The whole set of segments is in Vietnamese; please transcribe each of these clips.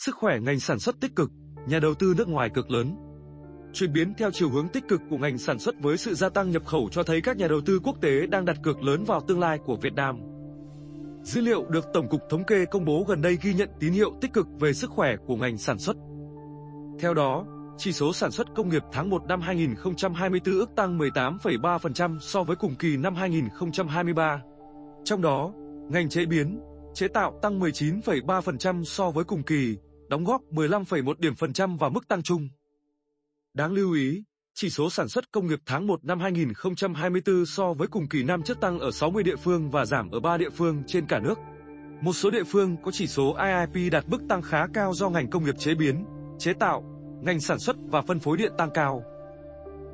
sức khỏe ngành sản xuất tích cực, nhà đầu tư nước ngoài cực lớn. Chuyển biến theo chiều hướng tích cực của ngành sản xuất với sự gia tăng nhập khẩu cho thấy các nhà đầu tư quốc tế đang đặt cược lớn vào tương lai của Việt Nam. Dữ liệu được Tổng cục Thống kê công bố gần đây ghi nhận tín hiệu tích cực về sức khỏe của ngành sản xuất. Theo đó, chỉ số sản xuất công nghiệp tháng 1 năm 2024 ước tăng 18,3% so với cùng kỳ năm 2023. Trong đó, ngành chế biến, chế tạo tăng 19,3% so với cùng kỳ, đóng góp 15,1 điểm phần trăm vào mức tăng chung. Đáng lưu ý, chỉ số sản xuất công nghiệp tháng 1 năm 2024 so với cùng kỳ năm trước tăng ở 60 địa phương và giảm ở 3 địa phương trên cả nước. Một số địa phương có chỉ số IIP đạt mức tăng khá cao do ngành công nghiệp chế biến, chế tạo, ngành sản xuất và phân phối điện tăng cao.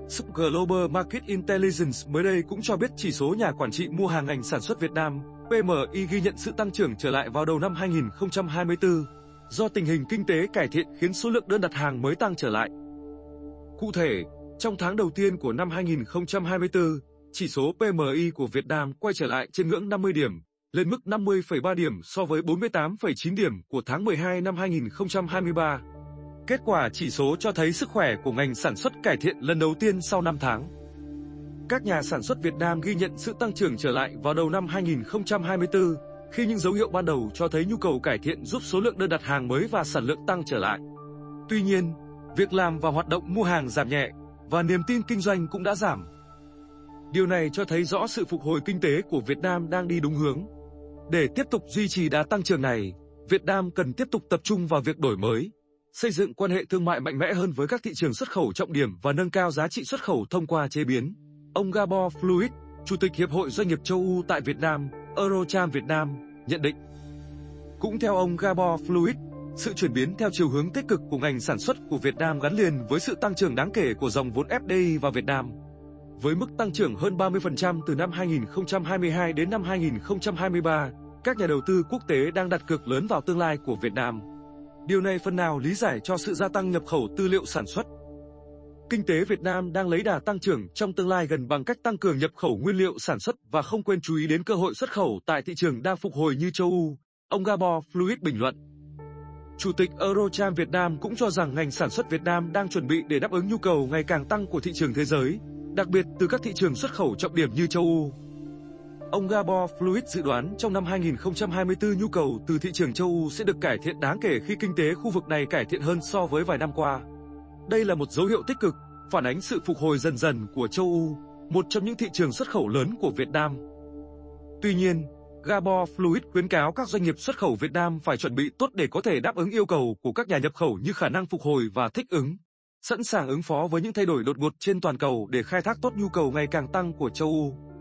Sub Global Market Intelligence mới đây cũng cho biết chỉ số nhà quản trị mua hàng ngành sản xuất Việt Nam, PMI ghi nhận sự tăng trưởng trở lại vào đầu năm 2024, do tình hình kinh tế cải thiện khiến số lượng đơn đặt hàng mới tăng trở lại. Cụ thể, trong tháng đầu tiên của năm 2024, chỉ số PMI của Việt Nam quay trở lại trên ngưỡng 50 điểm, lên mức 50,3 điểm so với 48,9 điểm của tháng 12 năm 2023. Kết quả chỉ số cho thấy sức khỏe của ngành sản xuất cải thiện lần đầu tiên sau 5 tháng. Các nhà sản xuất Việt Nam ghi nhận sự tăng trưởng trở lại vào đầu năm 2024, khi những dấu hiệu ban đầu cho thấy nhu cầu cải thiện giúp số lượng đơn đặt hàng mới và sản lượng tăng trở lại. Tuy nhiên, việc làm và hoạt động mua hàng giảm nhẹ và niềm tin kinh doanh cũng đã giảm. Điều này cho thấy rõ sự phục hồi kinh tế của Việt Nam đang đi đúng hướng. Để tiếp tục duy trì đà tăng trưởng này, Việt Nam cần tiếp tục tập trung vào việc đổi mới, xây dựng quan hệ thương mại mạnh mẽ hơn với các thị trường xuất khẩu trọng điểm và nâng cao giá trị xuất khẩu thông qua chế biến. Ông Gabor Fluid, Chủ tịch Hiệp hội Doanh nghiệp châu Âu tại Việt Nam, Eurocharm Việt Nam, nhận định. Cũng theo ông Gabor Fluid, sự chuyển biến theo chiều hướng tích cực của ngành sản xuất của Việt Nam gắn liền với sự tăng trưởng đáng kể của dòng vốn FDI vào Việt Nam. Với mức tăng trưởng hơn 30% từ năm 2022 đến năm 2023, các nhà đầu tư quốc tế đang đặt cược lớn vào tương lai của Việt Nam. Điều này phần nào lý giải cho sự gia tăng nhập khẩu tư liệu sản xuất. Kinh tế Việt Nam đang lấy đà tăng trưởng trong tương lai gần bằng cách tăng cường nhập khẩu nguyên liệu sản xuất và không quên chú ý đến cơ hội xuất khẩu tại thị trường đang phục hồi như châu Âu, ông Gabor Fluid bình luận. Chủ tịch Eurocharm Việt Nam cũng cho rằng ngành sản xuất Việt Nam đang chuẩn bị để đáp ứng nhu cầu ngày càng tăng của thị trường thế giới, đặc biệt từ các thị trường xuất khẩu trọng điểm như châu Âu. Ông Gabor Fluid dự đoán trong năm 2024 nhu cầu từ thị trường châu Âu sẽ được cải thiện đáng kể khi kinh tế khu vực này cải thiện hơn so với vài năm qua. Đây là một dấu hiệu tích cực, phản ánh sự phục hồi dần dần của châu Âu, một trong những thị trường xuất khẩu lớn của Việt Nam. Tuy nhiên, Gabor Fluid khuyến cáo các doanh nghiệp xuất khẩu Việt Nam phải chuẩn bị tốt để có thể đáp ứng yêu cầu của các nhà nhập khẩu như khả năng phục hồi và thích ứng, sẵn sàng ứng phó với những thay đổi đột ngột trên toàn cầu để khai thác tốt nhu cầu ngày càng tăng của châu Âu.